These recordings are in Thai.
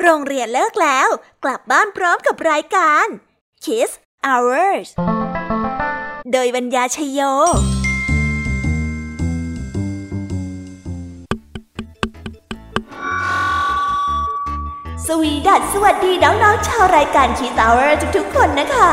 โรงเรียนเลิกแล้ว กลับบ้านพร้อมกับรายการ Kiss Hours โดยบรรยาชยโยสวีดัสสวัสดีน้องๆชาวรายการคีตาวเวอร์ทุกๆคนนะคะ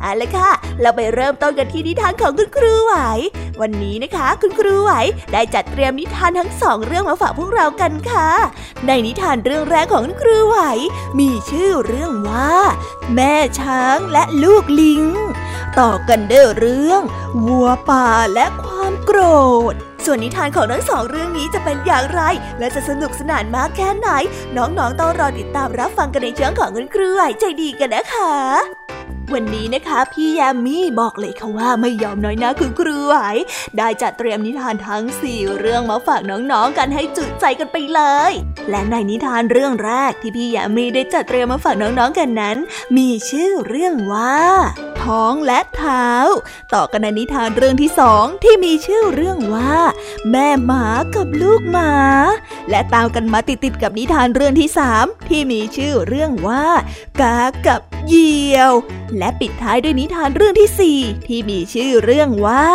เอาละค่ะ เราไปเริ่มต้นกันที่นิทานของคุณครูไหว วันนี้นะคะ คุณครูไหวได้จัดเตรียมนิทานทั้งสองเรื่องมาฝากพวกเรากันค่ะ ในนิทานเรื่องแรกของคุณครูไหว มีชื่อเรื่องว่า แม่ช้างและลูกลิง ต่อกันด้วยเรื่องวัวป่าและความโกรธส่วนนิทานของทั้งสองเรื่องนี้จะเป็นอย่างไร และจะสนุกสนานมากแค่ไหน น้องๆต้องรอติดตามรับฟังกันในช่วงของคุณครูไหวใจดีกันนะคะ วันนี้นะคะ พี่ยามีบอกเลยค่ะว่าไม่ยอมน้อยนะคุณครูไหวได้จัดเตรียมนิทานทั้งสี่เรื่องมาฝากน้องๆกันให้จุใจกันไปเลย และในนิทานเรื่องแรกที่พี่ยามีได้จัดเตรียมมาฝากน้องๆกันนั้น มีชื่อเรื่องว่า ท้องและเท้า ต่อกันในนิทานเรื่องที่สองที่มีชื่อเรื่องว่า แม่หมากับลูกหมา และตามกันมาติดๆกับนิทานเรื่องที่สามที่มีชื่อเรื่องว่ากากับ เหยี่ยว และปิดท้ายด้วยนิทานเรื่องที่สี่ที่มีชื่อเรื่องว่า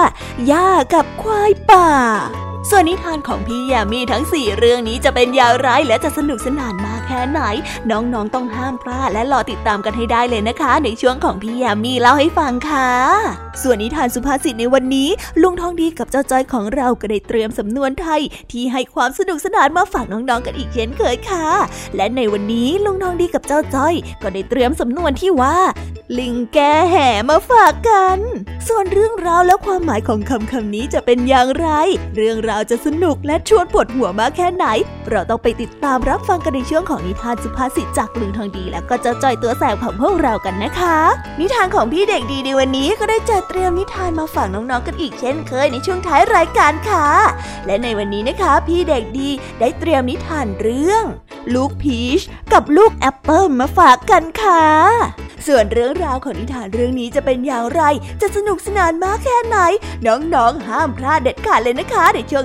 ย่ากับควายป่า ส่วนนิทานของพี่ยามีทั้งสี่เรื่องนี้จะเป็นอย่างไรและจะสนุกสนานมากแค่ไหน น้องๆต้องห้ามพลาดและรอติดตามกันให้ได้เลยนะคะ ในช่วงของพี่ยามีเล่าให้ฟังค่ะ ส่วนนิทานสุภาษิตในวันนี้ ลุงทองดีกับเจ้าจ้อยของเราก็ได้เตรียมสำนวนไทย ที่ให้ความสนุกสนานมาฝากน้องๆกันอีกเช่นเคยค่ะ และในวันนี้ลุงทองดีกับเจ้าจ้อย ก็ได้เตรียมสำนวนที่ว่า ลิงแกแห่มาฝากกัน ส่วนเรื่องราวและความหมายของคำคำนี้จะเป็นอย่างไร เรื่องราวจะสนุกและชวนปวดหัวมากแค่ไหน เราต้องไปติดตามรับฟังกันในช่วงของนิทานสุภาษิตจากลุงทองดี และก็เจ้าจอยตัวแสบของพวกเรากันนะคะ นิทานของพี่เด็กดีในวันนี้ก็ได้จัดเตรียมนิทานมาฝากน้องๆกันอีกเช่นเคยในช่วงท้ายรายการค่ะ และในวันนี้นะคะ พี่เด็กดีได้เตรียมนิทานเรื่อง ลูกพีชกับลูกแอปเปิลมาฝากกันค่ะ ส่วนเรื่องราวของนิทานเรื่องนี้จะเป็นอย่างไร จะสนุกสนานมากแค่ไหน น้องๆห้ามพลาดเด็ดขาดเลยนะคะในช่วง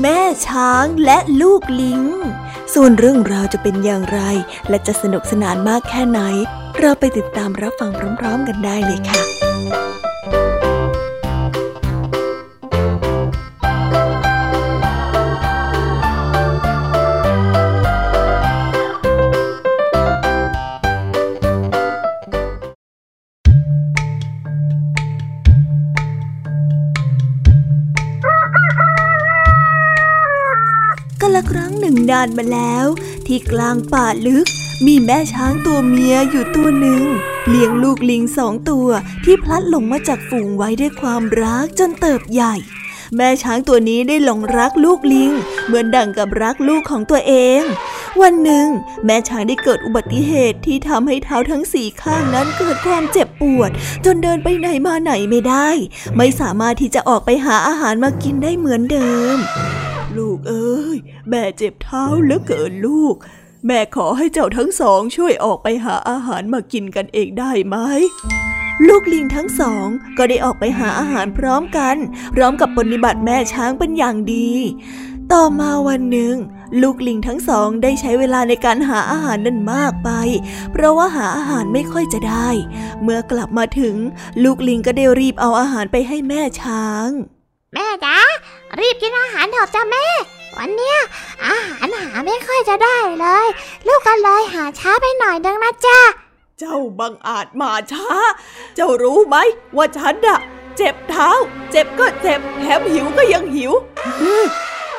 แม่ช้างและลูกลิง ส่วนเรื่องราวจะเป็นอย่างไร และจะสนุกสนานมากแค่ไหน เราไปติดตามรับฟังพร้อมๆกันได้เลยค่ะ นานมาแล้ว ที่กลางป่าลึก มีแม่ช้างตัวเมียอยู่ตัวหนึ่ง เลี้ยงลูกลิงสองตัวที่พลัดหลงมาจากฝูงไว้ด้วยความรักจนเติบใหญ่ แม่ช้างตัวนี้ได้หลงรักลูกลิง เหมือนดั่งกับรักลูกของตัวเองวันหนึ่ง แม่ช้างได้เกิดอุบัติเหตุที่ทำให้เท้าทั้งสี่ข้างนั้นเกิดความเจ็บปวด จนเดินไปไหนมาไหนไม่ได้ ไม่สามารถที่จะออกไปหาอาหารมากินได้เหมือนเดิม ลูกเอ้ย แม่เจ็บเท้าเหลือเกินลูก แม่ขอให้เจ้าทั้งสองช่วยออกไปหาอาหารมากินกันเองได้ไหมลูกลิงทั้งสองก็ได้ออกไปหาอาหารพร้อมกัน พร้อมกับปฏิบัติแม่ช้างเป็นอย่างดี ต่อมาวันหนึ่ง ลูกลิงทั้งสองได้ใช้เวลาในการหาอาหารนั้นมากไป เพราะว่าหาอาหารไม่ค่อยจะได้ เมื่อกลับมาถึง ลูกลิงก็ได้รีบเอาอาหารไปให้แม่ช้าง แม่จ๋า รีบกินอาหารเถอะจ้าแม่ วันเนี้ยอาหารหาไม่ค่อยจะได้เลย ลูกก็เลยหาช้าไปหน่อยนึงนะจ้าเจ้าบังอาจมาช้า เจ้ารู้ไหมว่าฉันอะเจ็บเท้า เจ็บก็เจ็บแถมหิวก็ยังหิว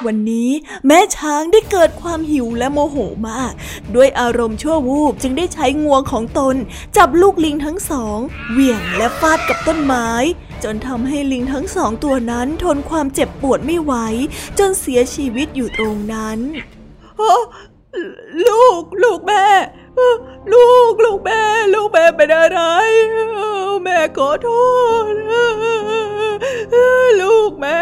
วันนี้แม่ช้างได้เกิดความหิวและโมโหมาก ด้วยอารมณ์ชั่ววูบจึงได้ใช้งวงของตน จับลูกลิงทั้งสอง เหวี่ยงและฟาดกับต้นไม้ จนทำให้ลิงทั้งสองตัวนั้นทนความเจ็บปวดไม่ไหว จนเสียชีวิตอยู่ตรงนั้นลูก ลูกแม่ ลูก ลูกแม่ ลูกแม่เป็นอะไร แม่ขอโทษ ลูกแม่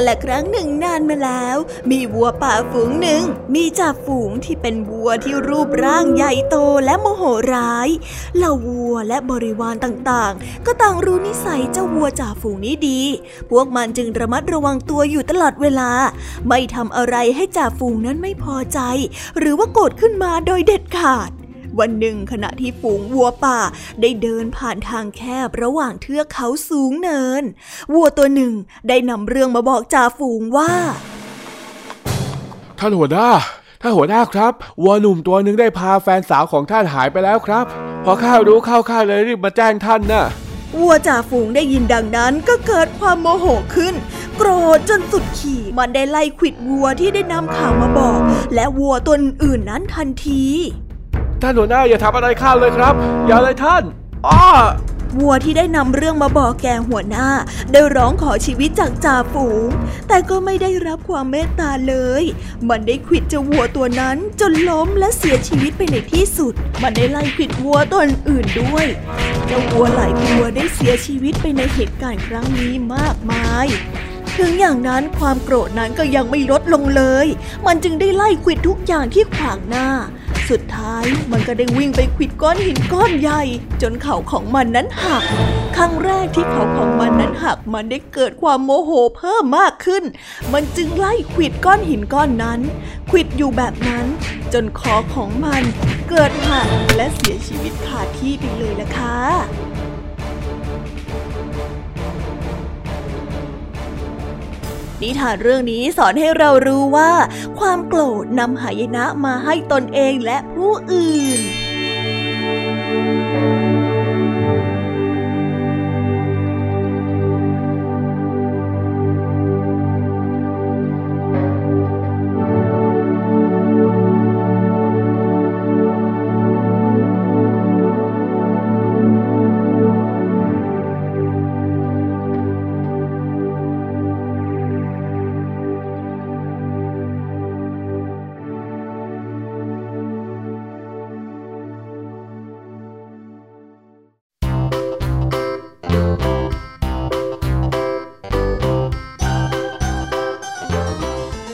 นละครั้งหนึ่งนานมาแล้ว มีวัวป่าฝูงหนึ่ง มีจ่าฝูงที่เป็นวัวที่รูปร่างใหญ่โตและโมโหร้ายเหล่าวัวและบริวารต่างๆ ก็ต่างรู้นิสัยเจ้าวัวจ่าฝูงนี้ดี พวกมันจึงระมัดระวังตัวอยู่ตลอดเวลา ไม่ทำอะไรให้จ่าฝูงนั้นไม่พอใจ หรือว่าโกรธขึ้นมาโดยเด็ดขาด วันหนึ่งขณะที่ฝูงวัวป่าได้เดินผ่านทางแคบระหว่างเทือกเขาสูงเนิน วัวตัวหนึ่งได้นำเรื่องมาบอกจ่าฝูงว่า ท่านหัวหน้า ท่านหัวหน้าครับ วัวหนุ่มตัวหนึ่งได้พาแฟนสาวของท่านหายไปแล้วครับ พอข้ารู้เข้าข้าเลยรีบมาแจ้งท่านนะวัวจ่าฝูงได้ยินดังนั้นก็เกิดความโมโหขึ้น โกรธจนสุดขีดมันได้ไล่ขิดวัวที่ได้นำข่าวมาบอก และวัวตัวอื่นนั้นทันที ท่านหัวหน้าอย่าทำอะไรข้าเลยครับ อย่าเลยท่านอ้อวัวที่ได้นำเรื่องมาบอกแกหัวหน้า ได้ร้องขอชีวิตจากจ่าฝูง แต่ก็ไม่ได้รับความเมตตาเลย มันได้ขิดเจ้าวัวตัวนั้นจนล้มและเสียชีวิตไปในที่สุด มันได้ไล่ขิดวัวตัวอื่นด้วยเจ้าวัวหลายตัวได้เสียชีวิตไปในเหตุการณ์ครั้งนี้มากมายถึงอย่างนั้นความโกรธนั้นก็ยังไม่ลดลงเลย มันจึงได้ไล่ควิดทุกอย่างที่ขวางหน้า สุดท้ายมันก็ได้วิ่งไปควิดก้อนหินก้อนใหญ่ จนเข่าของมันนั้นหัก ครั้งแรกที่เข่าของมันนั้นหักมันได้เกิดความโมโหเพิ่มมากขึ้น มันจึงไล่ควิดก้อนหินก้อนนั้นควิดอยู่แบบนั้น จนคอของมัน เกิดหักและเสียชีวิตขาดที่ไปเลยละค่ะ นิทานเรื่องนี้สอนให้เรารู้ว่า ความโกรธนำหายนะมาให้ตนเองและผู้อื่น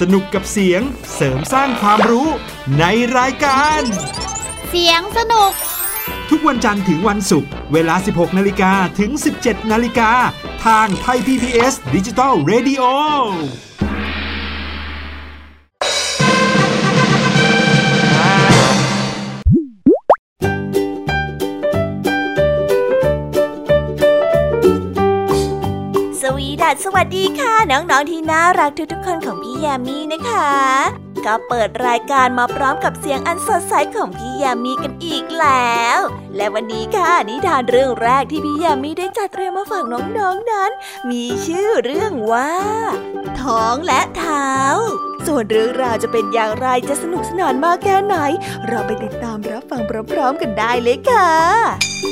สนุกกับเสียงเสริมสร้างความรู้ในรายการ เสียงสนุก ทุกวันจันทร์ถึงวันศุกร์เวลา 16 นาฬิกาถึง 17 นาฬิกา ทางไทย PBS ดิจิตอล Radio สวีดัสสวัสดีค่ะ น้องๆที่น่ารักทุกๆคนของพี่แยมมี่นะคะ ก็เปิดรายการมาพร้อมกับเสียงอันสดใสของพี่แยมมี่กันอีกแล้ว และวันนี้ค่ะนิทานเรื่องแรกที่พี่แยมมี่ได้จัดเตรียมมาฝากน้องๆนนั้น มีชื่อเรื่องว่า ท้องและเท้า ส่วนเรื่องราวจะเป็นอย่างไรจะสนุกสนานมากแค่ไหน เราไปติดตามรับฟังพร้อมๆกันได้เลยค่ะ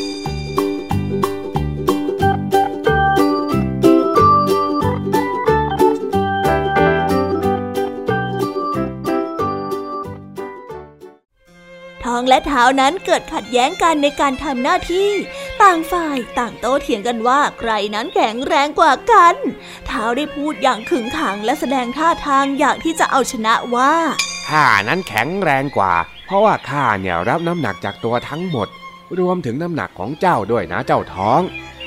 องและเท้านั้นเกิดขัดแย้งกันในการทำหน้าที่ ต่างฝ่ายต่างโต้เถียงกันว่าใครนั้นแข็งแรงกว่ากัน เท้าได้พูดอย่างขึงขังและแสดงท่าทางอยากที่จะเอาชนะว่าข้านั้นแข็งแรงกว่า เพราะว่าข้าเนี่ยรับน้ำหนักจากตัวทั้งหมด รวมถึงน้ำหนักของเจ้าด้วยนะเจ้าท้อง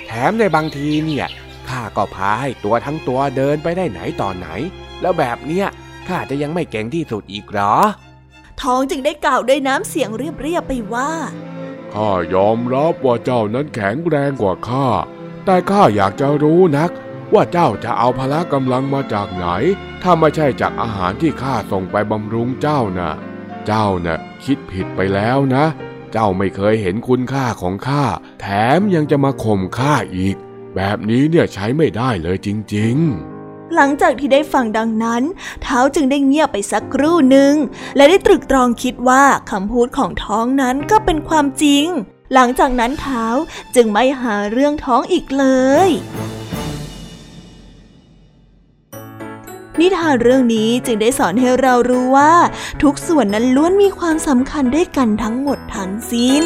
แถมในบางทีเนี่ยข้าก็พาให้ตัวทั้งตัวเดินไปได้ไหนตอนไหน แล้วแบบเนี้ยข้าจะยังไม่เก่งที่สุดอีกหรอ ท้องจึงได้กล่าวด้วยน้ำเสียงเรียบๆไปว่า ข้ายอมรับว่าเจ้านั้นแข็งแรงกว่าข้า แต่ข้าอยากจะรู้นัก ว่าเจ้าจะเอาพละกำลังมาจากไหน ถ้าไม่ใช่จากอาหารที่ข้าส่งไปบำรุงเจ้านะ่ะ เจ้าน่ะคิดผิดไปแล้วนะ เจ้าไม่เคยเห็นคุณค่าของข้า แถมยังจะมาข่มข้าอีก แบบนี้เนี่ยใช้ไม่ได้เลยจริง ๆ หลังจากที่ได้ฟังดังนั้นเท้าจึงได้เงียบไปสักครู่หนึ่ง และได้ตรึกตรองคิดว่าคำพูดของท้องนั้นก็เป็นความจริง หลังจากนั้นเท้าจึงไม่หาเรื่องท้องอีกเลยนิทานเรื่องนี้จึงได้สอนให้เรารู้ว่า ทุกส่วนนั้นล้วนมีความสำคัญด้วยกันทั้งหมดทั้งสิ้น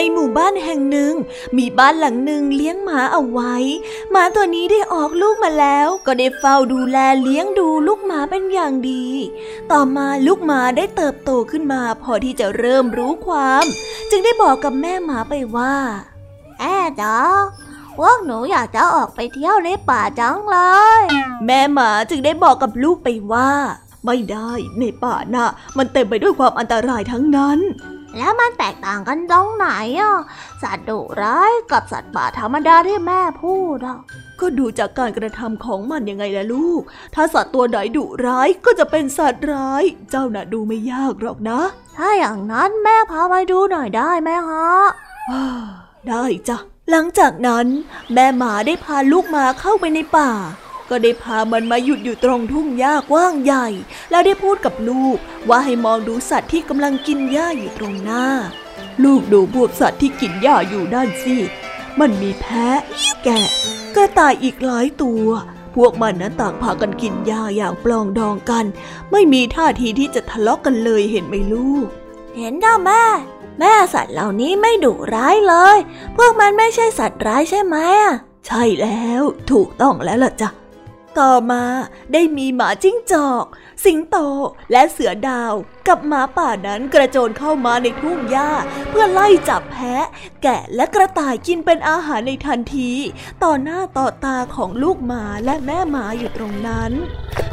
ในหมู่บ้านแห่งหนึ่ง มีบ้านหลังหนึ่งเลี้ยงหมาเอาไว้ หมาตัวนี้ได้ออกลูกมาแล้ว ก็ได้เฝ้าดูแลเลี้ยงดูลูกหมาเป็นอย่างดี ต่อมาลูกหมาได้เติบโตขึ้นมา พอที่จะเริ่มรู้ความ จึงได้บอกกับแม่หมาไปว่า แอ่จ๋าพวกหนูอยากจะออกไปเที่ยวในป่าจังเลย แม่หมาจึงได้บอกกับลูกไปว่า ไม่ได้ในป่าน่ะ มันเต็มไปด้วยความอันตรายทั้งนั้น แล้วมันแตกต่างกันตรงไหนอะ สัตว์ดุร้ายกับสัตว์ป่าธรรมดาที่แม่พูดอะก็ดูจากการกระทำของมันยังไงล่ะลูก ถ้าสัตว์ตัวไหนดุร้ายก็จะเป็นสัตว์ร้าย เจ้าน่ะดูไม่ยากหรอกนะ ถ้าอย่างนั้นแม่พาไปดูหน่อยได้ไหมฮะอ่าได้จ้ะ หลังจากนั้น แม่หมาได้พาลูกหมาเข้าไปในป่า ก็ได้พามันมาหยุดอยู่ตรงทุ่งหญ้ากว้างใหญ่ แล้วได้พูดกับลูกว่าให้มองดูสัตว์ที่กำลังกินหญ้าอยู่ตรงหน้า ลูกดูพวกสัตว์ที่กินหญ้าอยู่นั่นสิมันมีแพะ แกะ กระต่ายอีกหลายตัว พวกมันนั้นต่างพากันกินหญ้าอย่างปลองดองกัน ไม่มีท่าทีที่จะทะเลาะกกันเลยเห็นไหมลูก เห็นจ้าแม่ แม่สัตว์เหล่านี้ไม่ดุร้ายเลย พวกมันไม่ใช่สัตว์ร้ายใช่ไหมอะใช่แล้ว ถูกต้องแล้วล่ะจ้ะ ต่อมาได้มีหมาจิ้งจอก สิงโตและเสือดาวกับหมาป่านั้นกระโจนเข้ามาในทุ่งหญ้า เพื่อไล่จับแพะ แกะและกระต่ายกินเป็นอาหารในทันที ต่อหน้าต่อตาของลูกหมาและแม่หมาอยู่ตรงนั้น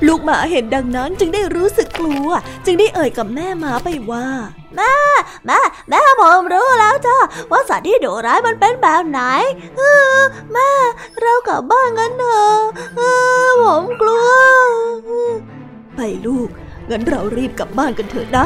ลูกหมาเห็นดังนั้นจึงได้รู้สึกกลัว จึงได้เอ่ยกับแม่หมาไปว่าแม่แม่แม่ผมรู้แล้วจ้าว่าสัตว์ที่ดุร้ายมันเป็นแบบไหนเออแม่เรากลับบ้านกันเถอะผมกลัว ไปลูก งั้นเรารีบกลับบ้านกันเถอะนะ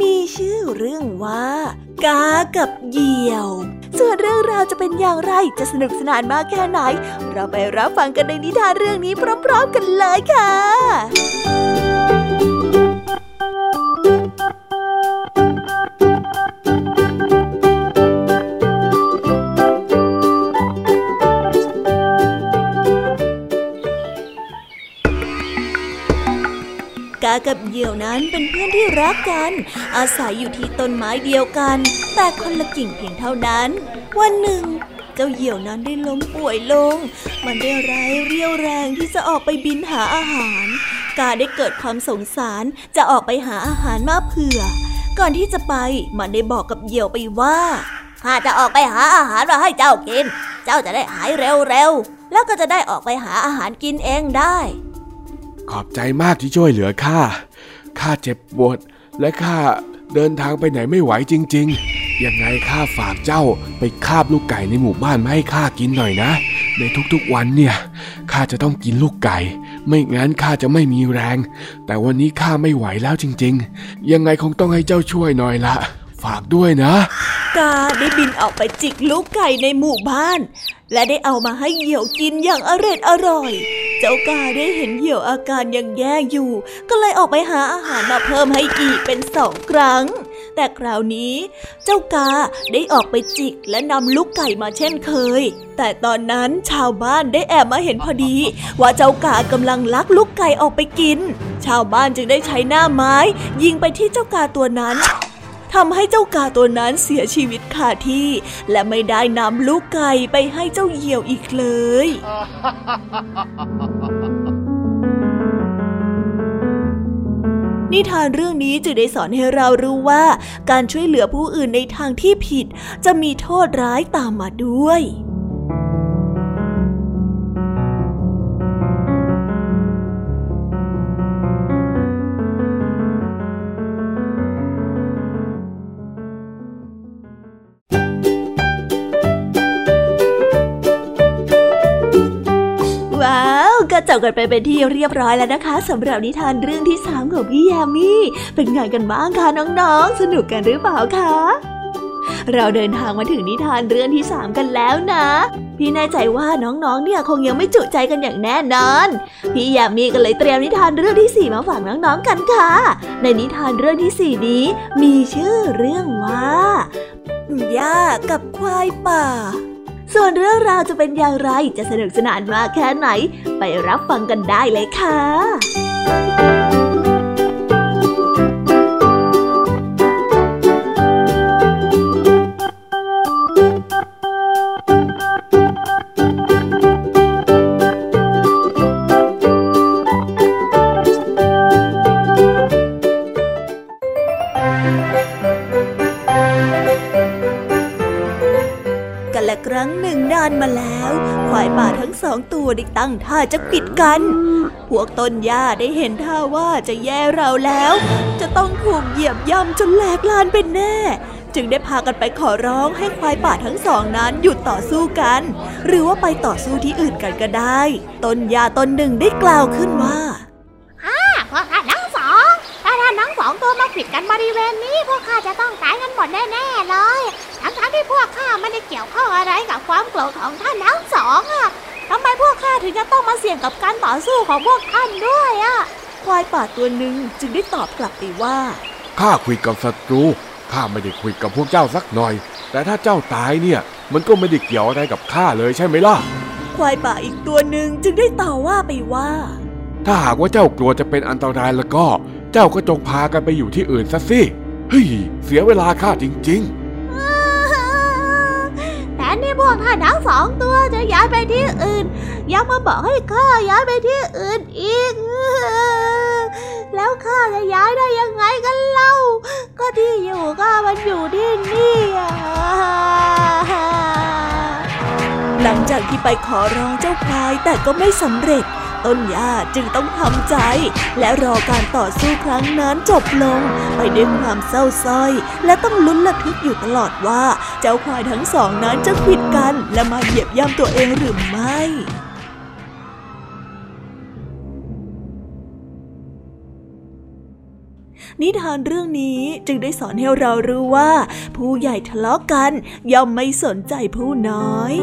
มีชื่อเรื่องว่า กากับเหยี่ยว ส่วนเรื่องราวจะเป็นอย่างไรจะสนุกสนานมากแค่ไหน เราไปรับฟังกันในนิทานเรื่องนี้พร้อมๆกันเลยค่ะากับเหยี่ยวนั้นเป็นเพื่อนที่รักกัน อาศัยอยู่ที่ต้นไม้เดียวกัน แต่คนละกิ่งเพียงเท่านั้น วันหนึ่งเจ้าเหยี่ยวนั้นได้ล้มป่วยลง มันได้ไร้เรี่ยวแรงที่จะออกไปบินหาอาหาร กาได้เกิดความสงสารจะออกไปหาอาหารมาเผื่อ ก่อนที่จะไปมันได้บอกกับเหยี่ยวไปว่าข้าจะออกไปหาอาหารมาให้เจ้ากิน เจ้าจะได้หายเร็วๆ แล้วก็จะได้ออกไปหาอาหารกินเองได้ ขอบใจมากที่ช่วยเหลือข้า ข้าเจ็บปวดและข้าเดินทางไปไหนไม่ไหวจริง ๆ ยังไงข้าฝากเจ้าไปคาบลูกไก่ในหมู่บ้านมาให้ข้ากินหน่อยนะ ในทุกๆวันเนี่ยข้าจะต้องกินลูกไก่ ไม่งั้นข้าจะไม่มีแรง แต่วันนี้ข้าไม่ไหวแล้วจริง ๆ ยังไงคงต้องให้เจ้าช่วยหน่อยละฝากด้วยนะ กาได้บินออกไปจิกลูกไก่ในหมู่บ้าน และได้เอามาให้เหยี่ยวกินอย่างอร่อยอร่อย เจ้ากาได้เห็นเหยี่ยวอาการยังแย่อยู่ ก็เลยออกไปหาอาหารมาเพิ่มให้อีกเป็นสองครั้ง แต่คราวนี้ เจ้ากาได้ออกไปจิกและนำลูกไก่มาเช่นเคย แต่ตอนนั้นชาวบ้านได้แอบมาเห็นพอดี ว่าเจ้ากากำลังลักลูกไก่ออกไปกิน ชาวบ้านจึงได้ใช้หน้าไม้ ยิงไปที่เจ้ากาตัวนั้น ทำให้เจ้ากาตัวนั้นเสียชีวิตคาที่ และไม่ได้นำลูกไก่ไปให้เจ้าเหยี่ยวอีกเลยนิทานเรื่องนี้จึงได้สอนให้เรารู้ว่า การช่วยเหลือผู้อื่นในทางที่ผิด จะมีโทษร้ายตามมาด้วย จบกันไปเป็นที่เรียบร้อยแล้วนะคะสำหรับนิทานเรื่องที่สามของพี่ยามีเป็นไงกันบ้างคะน้องๆ สนุกกันหรือเปล่าคะเราเดินทางมาถึงนิทานเรื่องที่สามกันแล้วนะ พี่แน่ใจว่าน้องๆ เนี่ยคงยังไม่จุใจกันอย่างแน่นอน พี่ยามีก็เลยเตรียมนิทานเรื่องที่สี่มาฝากน้องๆกันค่ะ ในนิทานเรื่องที่สี่นี้ มีชื่อเรื่องว่าย่ากับควายป่า ส่วนเรื่องราวจะเป็นอย่างไรจะสนุกสนานมากแค่ไหน ไปรับฟังกันได้เลยค่ะ กันแลกรั้งหนึ่งดานมาแล้ว ควายป่าทั้งสองตัวได้ตั้งท่าจะปิดกัน พวกต้นหญ้าได้เห็นท่าว่าจะแย่เราแล้ว จะต้องถูกเหยียบย่ำจนแหลกลานเป็นแน่ จึงได้พากันไปขอร้องให้ควายป่าทั้งสองนั้นหยุดต่อสู้กัน หรือว่าไปต่อสู้ที่อื่นกันก็ได้ ต้นหญ้าต้นหนึ่งได้กล่าวขึ้นว่า ดกันบริเวณนี้พวกข้าจะต้องตายกันหมดแน่ๆเลย ทั้งๆที่พวกข้าไม่ได้เกี่ยวข้องอะไรกับความโกรธของท่านทั้งสองอะทำไมพวกข้าถึงจะต้องมาเสี่ยงกับการต่อสู้ของพวกท่านด้วยอะ ควายป่าตัวหนึ่งจึงได้ตอบกลับไปว่า ข้าคุยกับศัตรู ข้าไม่ได้คุยกับพวกเจ้าสักหน่อย แต่ถ้าเจ้าตายเนี่ย มันก็ไม่ได้เกี่ยวอะไรกับข้าเลยใช่ไหมล่ะ ควายป่าอีกตัวหนึ่งจึงได้ต่อว่าไปว่า ถ้าหากว่าเจ้ากลัวจะเป็นอันตรายแล้วก็ เจ้าก็จงพากันไปอยู่ที่อื่นซะสิ เฮ้ย เสียเวลาข้าจริงๆนี่พวกท่านทั้งสองตัวจะย้ายไปที่อื่น ยังมาบอกให้ข้าย้ายไปที่อื่นอีก แล้วข้าจะย้ายได้ยังไงกันเล่า ก็ที่อยู่ข้ามันอยู่ที่นี่หลังจากที่ไปขอร้องเจ้าพลายแต่ก็ไม่สำเร็จ ต้นหญ้าจึงต้องทำใจ และรอการต่อสู้ครั้งนั้นจบลง ไปด้วยความเศร้าส้อย และต้องลุ้นระทึกอยู่ตลอดว่า เจ้าควายทั้งสองนั้นจะผิดกัน และมาเหยียบย่ำตัวเองหรือไม่นิทานเรื่องนี้จึงได้สอนให้เรารู้ว่า ผู้ใหญ่ทะเลาะกันย่อมไม่สนใจผู้น้อย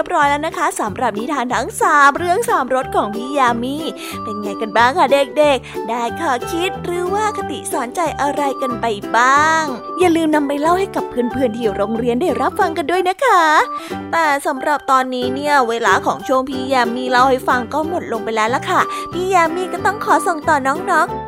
รียบร้อยแล้วนะคะสำหรับนิทานทั้งสามเรื่องสามรสของพี่ยามีเป็นไงกันบ้างคะเด็กๆ ได้ข้อคิดหรือว่าคติสอนใจอะไรกันไปบ้าง อย่าลืมนำไปเล่าให้กับเพื่อนๆที่โรงเรียนได้รับฟังกันด้วยนะคะ แต่สำหรับตอนนี้เนี่ยเวลาของช่วงพี่ยามีเล่าให้ฟังก็หมดลงไปแล้วล่ะค่ะพี่ยามีก็ต้องขอส่งต่อน้องๆ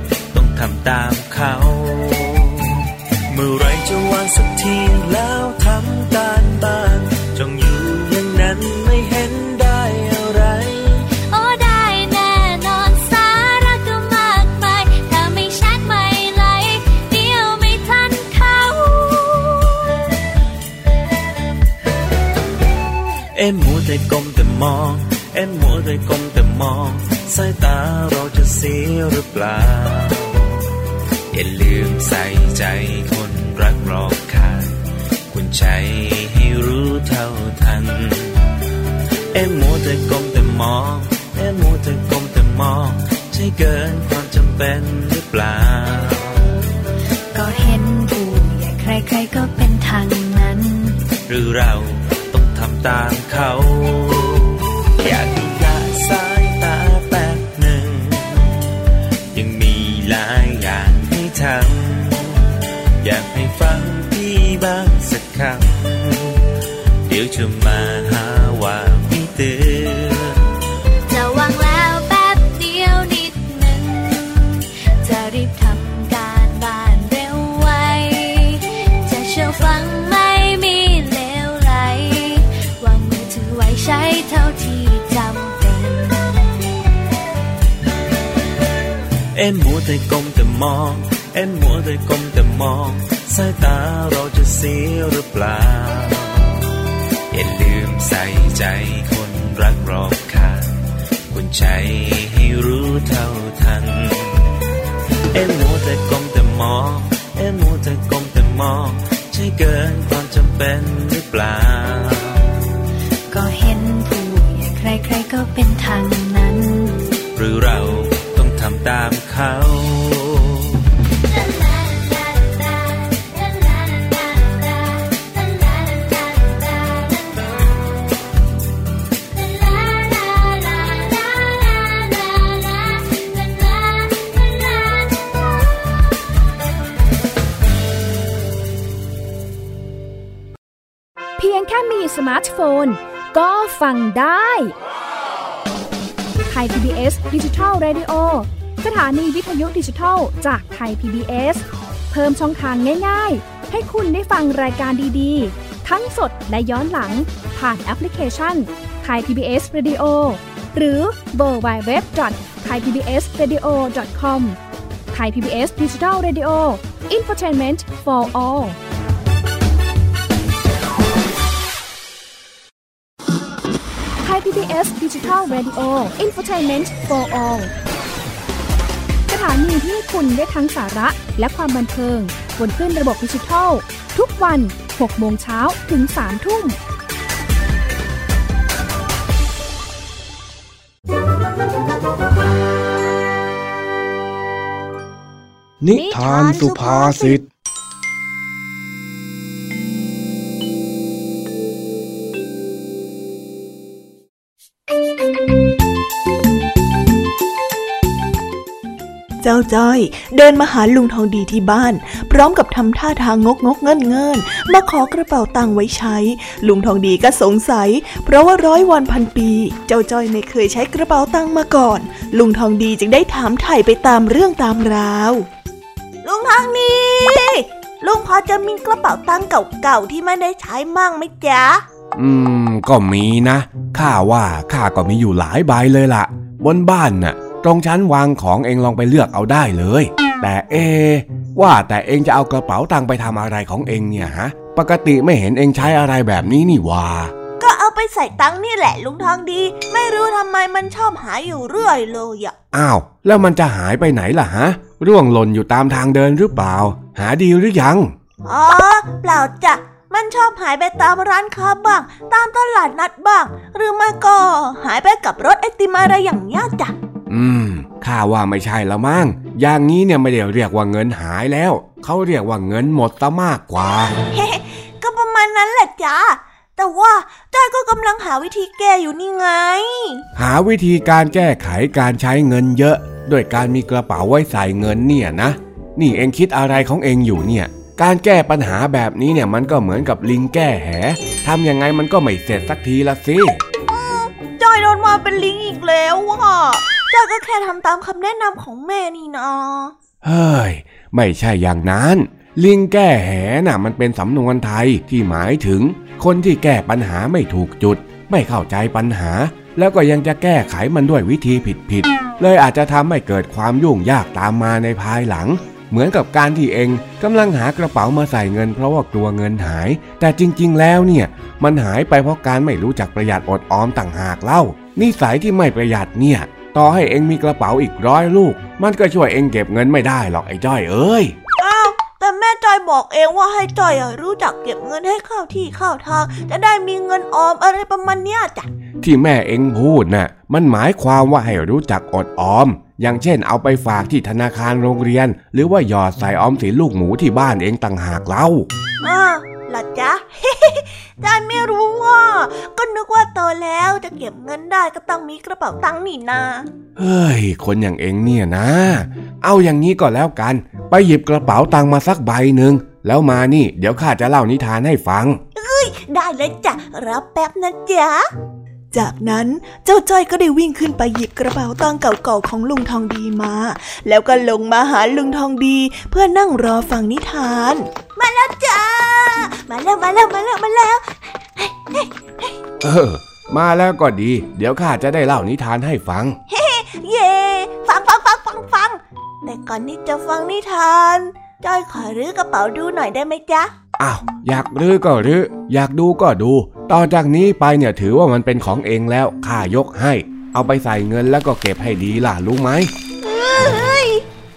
ทำตามเขา เมื่อไรจะวางสักทีแล้วทำการบ้านจงอยู่อย่างนั้นไม่เห็นได้อะไรโอ้ได้แน่นอนสาระก็มากมายถ้าไม่ชัดไม่ไหลเดียวไม่ทันเขา เอ็มมัวแต่ก้มแต่มอง เอ็มมัวแต่ก้มแต่มองสายตาเราจะเสียหรือเปล่าอย่า ลืมใส่ใจคนรักรอบค่าคุณใจให้รู้เท่าทัน เอ็มมัวแต่ก้มแต่มอง เอ็มมัวแต่ก้มแต่มอง ใช่เกินความจำเป็นหรือเปล่า ก็เห็นผู้ใหญ่ใครๆก็เป็นทางนั้น หรือเราต้องทำตามเขา อยาก มอง เอ็มมัวแต่ก้มแต่มอง สายตาเราจะเสียหรือเปล่า อย่าลืมใส่ใจคนรักรอบข้างคุณใจให้รู้เท่าทัน เอ็มมัวแต่ก้มแต่มอง เอ็มมัวแต่ก้มแต่มอง ใช่เกินความจำเป็นหรือเปล่า ก็เห็นผู้ใหญ่ใครๆก็เป็นทาง ได้ Thai PBS Digital Radio สถานีวิทยุดิจิทัลจากไทย PBS เพิ่มช่องทางง่าย ๆ ให้คุณได้ฟังรายการดีๆ ทั้งสดและย้อนหลัง ผ่านแอปพลิเคชันไทย PBS Radio หรือเวอร์บเว็บไทยพีบีเอสเรดิโอคอมไทยพีบีเอสดิจิทัลเรดิโออินฟอร์ทนเมนต์ for all ไทย PBS ดิจิทัล Radio Infotainment for All สถานีที่คุณได้ทั้งสาระและความบันเทิงบนขึ้นระบบดิจิทัล ทุกวัน 6 โมงเช้าถึง 3 ทุ่ม นิทานสุภาษิต จ้าจ้อย เดินมาหาลุงทองดีที่บ้าน พร้อมกับทำท่าทางงกงกเงินเงินมาขอกระเป๋าตังค์ไว้ใช้ ลุงทองดีก็สงสัย เพราะว่าร้อยวันพันปี เจ้าจ้อยไม่เคยใช้กระเป๋าตังค์มาก่อน ลุงทองดีจึงได้ถามไถ่ไปตามเรื่องตามราว ลุงทองดีลุงพอจะมีกระเป๋าตังค์เก่าๆที่ไม่ได้ใช้มั่งไหมจ๊ะ อืม ก็มีนะ ข้าว่าข้าก็มีอยู่หลายใบเลยล่ะ บนบ้านน่ะ ตรงชั้นวางของเองลองไปเลือกเอาได้เลย แต่เอะว่าแต่เองจะเอากระเป๋าตังค์ไปทำอะไรของเองเนี่ยฮะ ปกติไม่เห็นเองใช้อะไรแบบนี้นี่หว่าก็เอาไปใส่ตังค์นี่แหละลุงทองดี ไม่รู้ทำไมมันชอบหายอยู่เรื่อยเลยอะอ้าว แล้วมันจะหายไปไหนล่ะฮะ ร่วงหล่นอยู่ตามทางเดินหรือเปล่า หาดีหรือยัง อ๋อ เปล่าจ้ะมันชอบหายไปตามร้านค้าบ้าง ตามตลาดนัดบ้าง หรือไม่ก็หายไปกับรถไอติมอะไรอย่างเงี้ยจ้ะ อืม ข้าว่าไม่ใช่ละมั้ง อย่างนี้เนี่ยไม่ได้เรียกว่าเงินหายแล้ว เขาเรียกว่าเงินหมดซะมากกว่าก็ประมาณนั้นแหละจ้าแต่ว่าจ้อยก็กำลังหาวิธีแก้อยู่นี่ไง หาวิธีการแก้ไขการใช้เงินเยอะด้วยการมีกระเป๋าไว้ใส่เงินเนี่ยนะ นี่เองคิดอะไรของเองอยู่เนี่ย การแก้ปัญหาแบบนี้เนี่ยมันก็เหมือนกับลิงแก้แหทำยังไงมันก็ไม่เสร็จสักทีละสิจ้อยโดนมาเป็นลิงอีกแล้วอะ จ้อยก็แค่ทำตามคำแนะนำของแม่นี่นะเฮ้ย ไม่ใช่อย่างนั้น ลิงแก้แหน่ะมันเป็นสำนวนไทยที่หมายถึง คนที่แก้ปัญหาไม่ถูกจุด ไม่เข้าใจปัญหา แล้วก็ยังจะแก้ไขมันด้วยวิธีผิดๆเลยอาจจะทำให้เกิดความยุ่งยากตามมาในภายหลัง เหมือนกับการที่เองกำลังหากระเป๋ามาใส่เงิน เพราะว่ากลัวเงินหาย แต่จริง ๆ แล้วเนี่ย มันหายไปเพราะการไม่รู้จักประหยัดอดออมต่างหากเล่านิสัยที่ไม่ประหยัดเนี่ย ต่อให้เองมีกระเป๋าอีกร้อยลูก มันก็ช่วยเองเก็บเงินไม่ได้หรอกไอ้จ้อยเอ้ยอ้าวแต่แม่จอยบอกเองว่าให้จอยอะรู้จักเก็บเงินให้เข้าที่เข้าทาง จะได้มีเงินออมอะไรประมาณเนี้ยจ้ะที่แม่เองพูดน่ะมันหมายความว่าให้รู้จักอดออม อย่างเช่นเอาไปฝากที่ธนาคารโรงเรียน หรือว่าหยอดใส่ออมสินลูกหมูที่บ้านเองต่างหากเล่าอ้าวล่ะจ๊ะ จายไม่รู้ว่า ก็นึกว่าโตแล้วจะเก็บเงินได้ก็ต้องมีกระเป๋าตังค์นี่นาเฮ้ย คนอย่างเองเนี่ยนะ เอาอย่างนี้ก็แล้วกัน ไปหยิบกระเป๋าตังค์มาสักใบหนึ่งแล้วมานี่ เดี๋ยวข้าจะเล่านิทานให้ฟังได้เลยจ้ะรับแป๊บนะจ๊ะจากนั้นเจ้าจ้อยก็ได้วิ่งขึ้นไปหยิบกระเป๋าตังค์เก่าๆของลุงทองดีมา แล้วก็ลงมาหาลุงทองดีเพื่อนั่งรอฟังนิทาน มาแล้วจ้า มาแล้วมาแล้วมาแล้วมาแล้วเออ มาแล้วก็ดี เดี๋ยวข้าจะได้เล่านิทานให้ฟัง เย่ฟังฟังฟังฟังฟังแต่ก่อนที่จะฟังนิทานจ้อยขอรื้อกระเป๋าดูหน่อยได้ไหมจ๊ะอ้าวอยากรื้อก็รื้ออยากดูก็ดู ต่อจากนี้ไปเนี่ยถือว่ามันเป็นของเองแล้วข้ายกให้ เอาไปใส่เงินแล้วก็เก็บให้ดีล่ะรู้ไหมเฮ้ย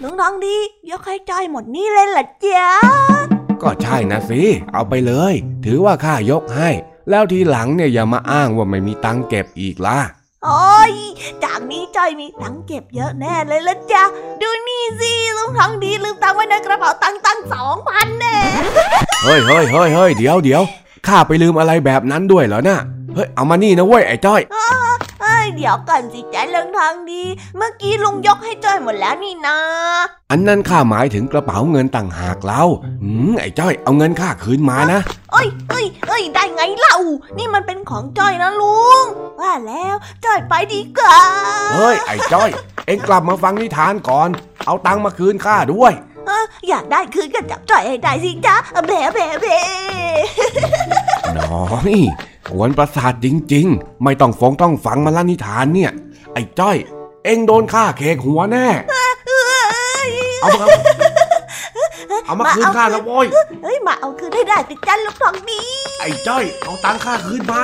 ลุงทองดี ยกให้จ้อยหมดนี่เลยเหรอจ๊ะ ก็ใช่นะสิ เอาไปเลย ถือว่าข้ายกให้ แล้วทีหลังเนี่ยอย่ามาอ้างว่าไม่มีตังค์เก็บอีกล่ะโอ้ยจากนี้จ้อยมีตังค์เก็บเยอะแน่เลยละจ๊ะดูนี่สิลุงทองดีลืมตังค์ไว้ในกระเป๋าตังค์ตั้งสองพันแน่ เฮ้ยเฮ้ยเฮ้ยเฮ้ยเดี๋ยวเดี๋ยวข้าไปลืมอะไรแบบนั้นด้วยเหรอนะ่ะเฮ้ย เอามานี่นะเว้ยไอ้จ้อย เอ้ยเดี๋ยวก่อนสิจ๊ะลุงทองดี เมื่อกี้ลุงยกให้จ้อยหมดแล้วนี่นะ อันนั้นข้าหมายถึงกระเป๋าเงินต่างหากเราอืมไอ้จ้อยเอาเงินข้าคืนมานะเอ้ยเอ้ยเอ้ยได้ไงเล่า นี่มันเป็นของจ้อยนะลุง ว่าแล้วจ้อยไปดีกว่า เฮ้ยไอ้จ้อย เอ็งกลับมาฟังนิทานก่อน เอาตังค์มาคืนข้าด้วยเอ้ออยากได้คืนก็จับจ้อยให้ได้สิจ๊ะแบะแบะแบะน้อยกวนประสาทจริง ๆ ไม่ต้องฟงต้องฟังมาละนิทานเนี่ย ไอ้จ้อย เอ็งโดนข้าเคกหัวแน่เอ้ยเอามาเอามาคืนข้านะโว้ยเฮ้ยมาเอาคืนให้ได้สิจ๊ะลุงทองดีไอ้จ้อย เอาตังค่าคืนมา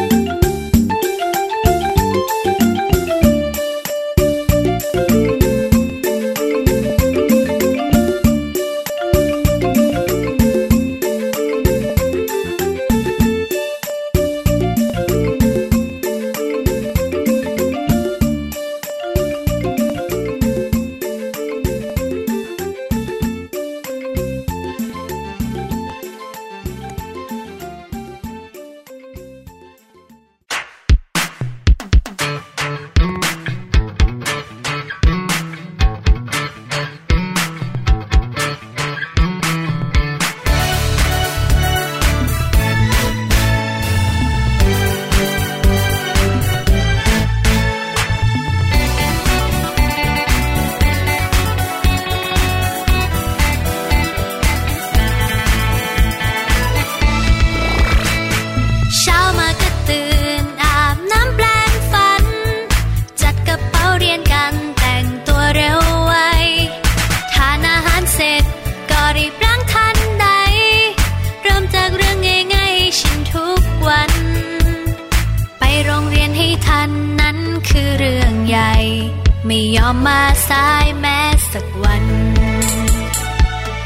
ไม่ยอมมาสายแม้สักวัน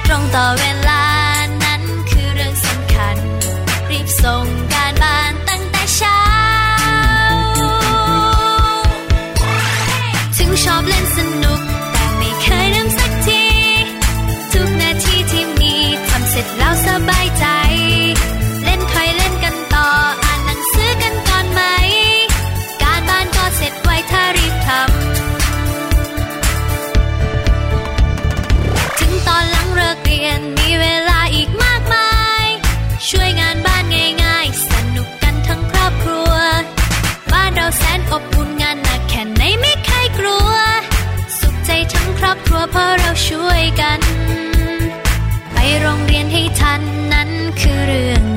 ตรงต่อเวลานั้นคือเรื่องสำคัญ รีบส่ง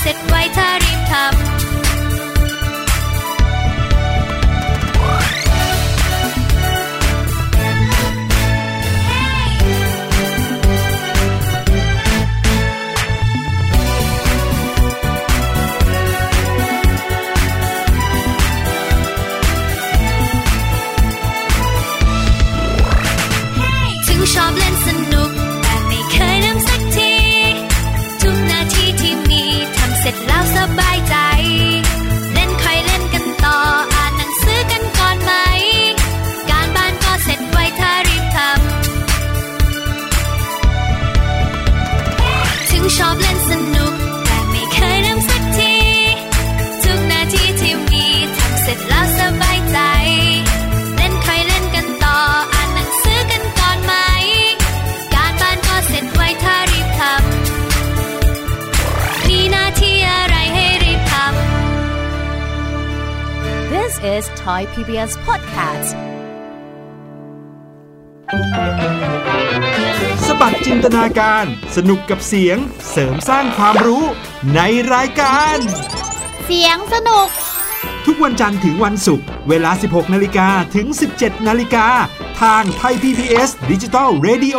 เสร็จไวถ้ารีบทำ Thai PBS Podcast สบัดจินตนาการ สนุกกับเสียง เสริมสร้างความรู้ในรายการ เสียงสนุก ทุกวันจันทร์ถึงวันศุกร์ เวลา 16 นาฬิกาถึง 17 นาฬิกา ทางไทย PBS ดิจิตอล Radio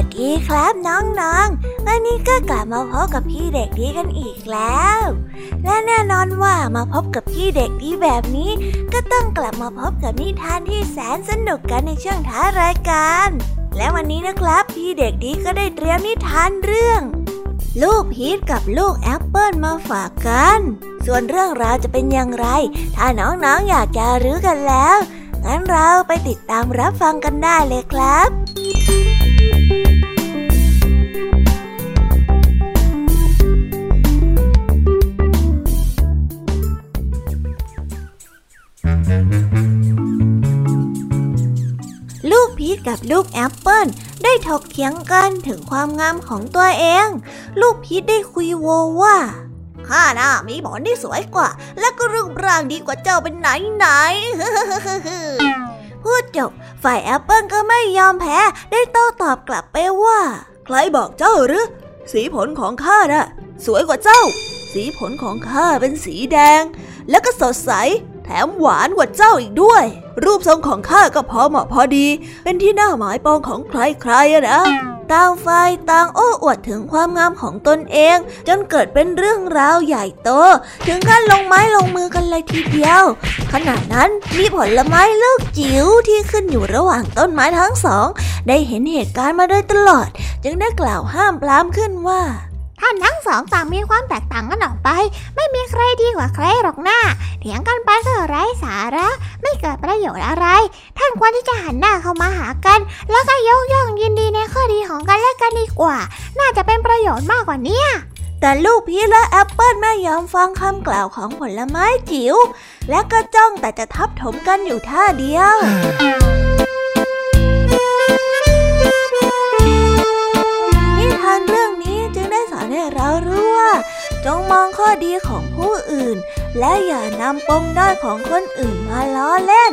สวัสดีครับน้องๆ วันนี้ก็กลับมาพบกับพี่เด็กดีกันอีกแล้ว และแน่นอนว่ามาพบกับพี่เด็กดีแบบนี้ ก็ต้องกลับมาพบกับนิทานที่แสนสนุกกันในช่วงท้ายรายการ และวันนี้นะครับ พี่เด็กดีก็ได้เตรียมนิทานเรื่อง ลูกพีชกับลูกแอปเปิลมาฝากกัน ส่วนเรื่องราวจะเป็นอย่างไร ถ้าน้องๆออยากจะรู้กันแล้ว งั้นเราไปติดตามรับฟังกันได้เลยครับ กับลูกแอปเปิลได้ถกเถียงกันถึงความงามของตัวเอง ลูกพีชได้คุยโวว่าข้าน่ะมีหมอนที่สวยกว่า และก็รูปร่างดีกว่าเจ้าเป็นไหนไหนพูดจบ ฝ่ายแอปเปิลก็ไม่ยอมแพ้ ได้โต้ตอบกลับไปว่า ใครบอกเจ้าหรือ สีผลของข้าน่ะ สวยกว่าเจ้า สีผลของข้าเป็นสีแดง แล้วก็สดใส แถมหวานกว่าเจ้าอีกด้วย รูปทรงของข้าก็พอเหมาะพอดี เป็นที่น่าหมายปองของใครๆนะต่างฝ่ายต่างโอ้อวดถึงความงามของตนเอง จนเกิดเป็นเรื่องราวใหญ่โต ถึงขั้นลงไม้ลงมือกันเลยทีเดียว ขณะนั้นมีผลไม้ลูกจิ๋วที่ขึ้นอยู่ระหว่างต้นไม้ทั้งสอง ได้เห็นเหตุการณ์มาโดยตลอด จึงได้กล่าวห้ามปรามขึ้นว่า ท่านทั้งสองต่างมีความแตกต่างกันออกไป ไม่มีใครดีกว่าใครหรอกหนะเถียงกันไปก็ไร้สาระ ไม่เกิดประโยชน์อะไร ท่านควรที่จะหันหน้าเข้ามาหากัน แล้วก็ยกย่องยินดีในข้อดีของกันและกันดีกว่า น่าจะเป็นประโยชน์มากกว่านี้แต่ลูกพีชและแอปเปิลไม่ยอมฟังคำกล่าวของผลไม้จิ๋วและก็จ้องแต่จะทับถมกันอยู่ท่าเดียว จงมองข้อดีของผู้อื่น และอย่านำปมด้อยของคนอื่นมาล้อเล่น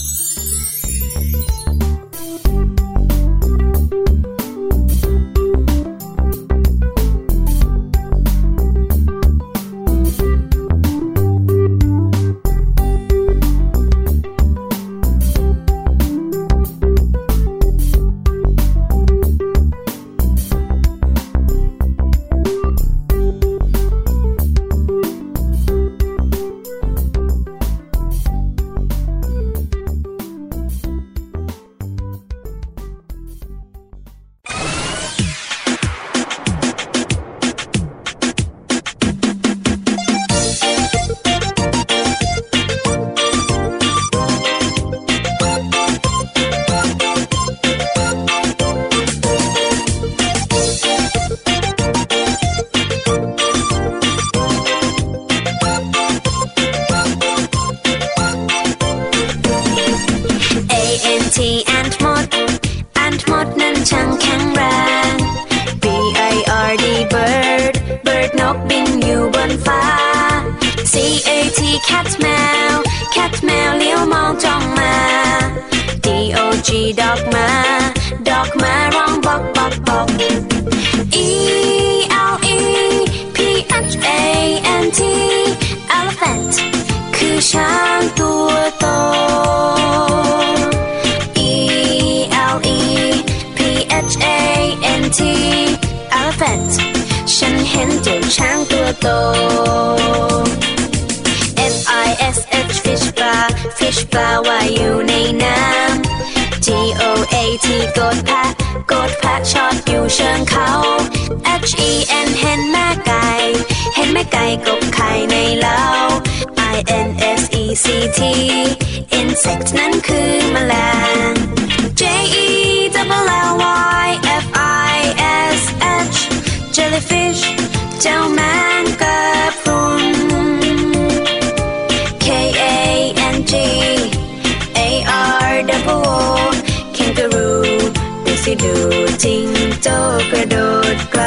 จิงโจ้กระโดดไกล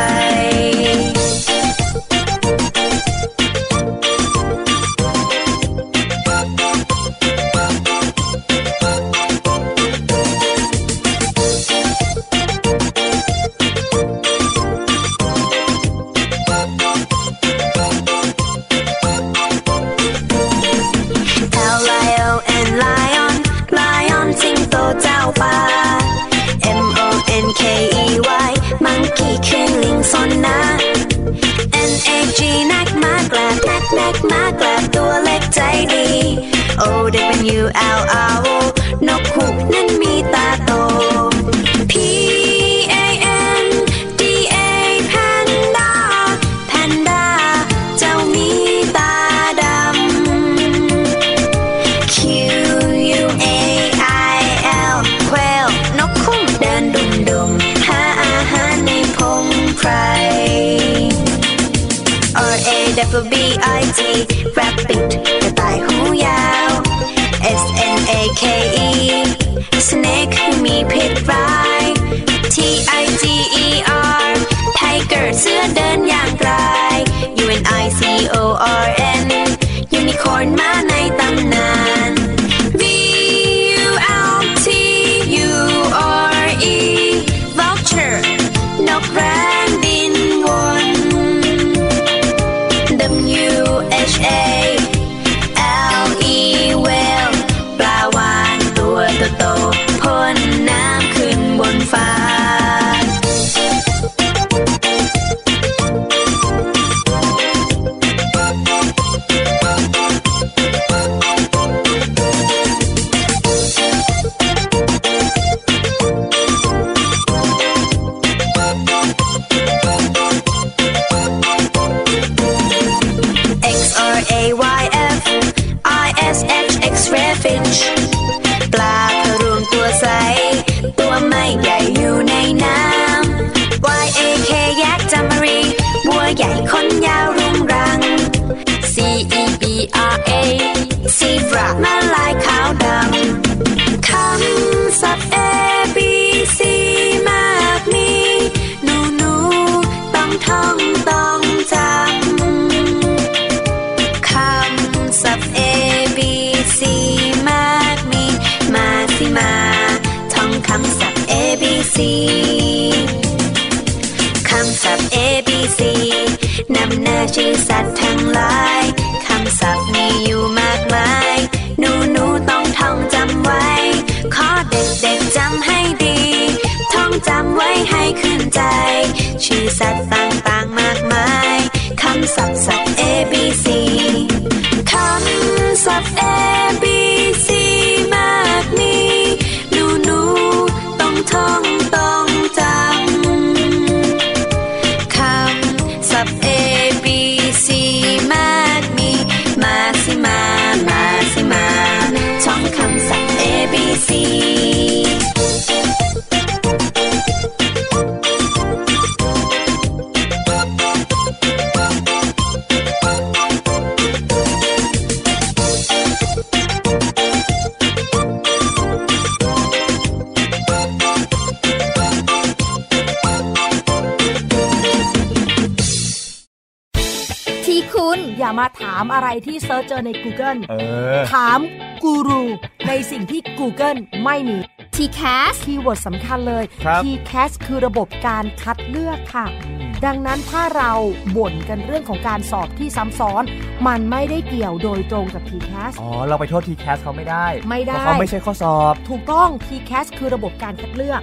อะไรที่ search เจอใน Google เออถามกูรูในสิ่งที่ Google ไม่มี TCAS keyword สำคัญเลยครับ TCAS คือระบบการคัดเลือกค่ะ ดังนั้นถ้าเราบ่นกันเรื่องของการสอบที่ซ้ำซ้อน มันไม่ได้เกี่ยวโดยตรงกับ TCAS อ๋อ เราไปโทษ TCAS เขาไม่ได้ ไม่ได้ เพราะเขาไม่ใช่ข้อสอบ ถูกต้อง TCAS คือระบบการคัดเลือก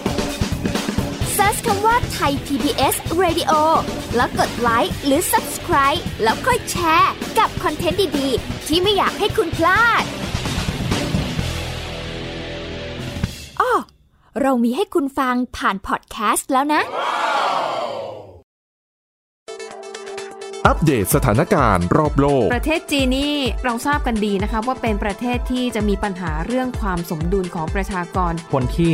Search คำว่าไทย PBS Radio แล้วกดไลค์หรือ Subscribe แล้วค่อยแชร์ กับคอนเทนต์ดี ๆ ที่ไม่อยากให้คุณพลาดอ้อเรามีให้คุณฟังผ่านพอดแคสต์แล้วนะ อัปเดตสถานการณ์รอบโลก ประเทศจีนนี่เราทราบกันดีนะคะว่าเป็นประเทศที่จะมีปัญหาเรื่องความสมดุลของประชากร คนที่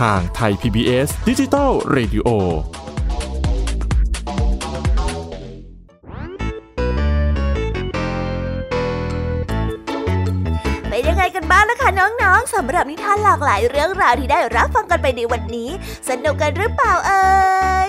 ทางไทย PBS ดิจิทัล Radio เป็นยังไงกันบ้างละคะน้องๆสำหรับนิทานหลากหลายเรื่องราวที่ได้รับฟังกันไปในวันนี้ สนุกกันหรือเปล่าเอ่ย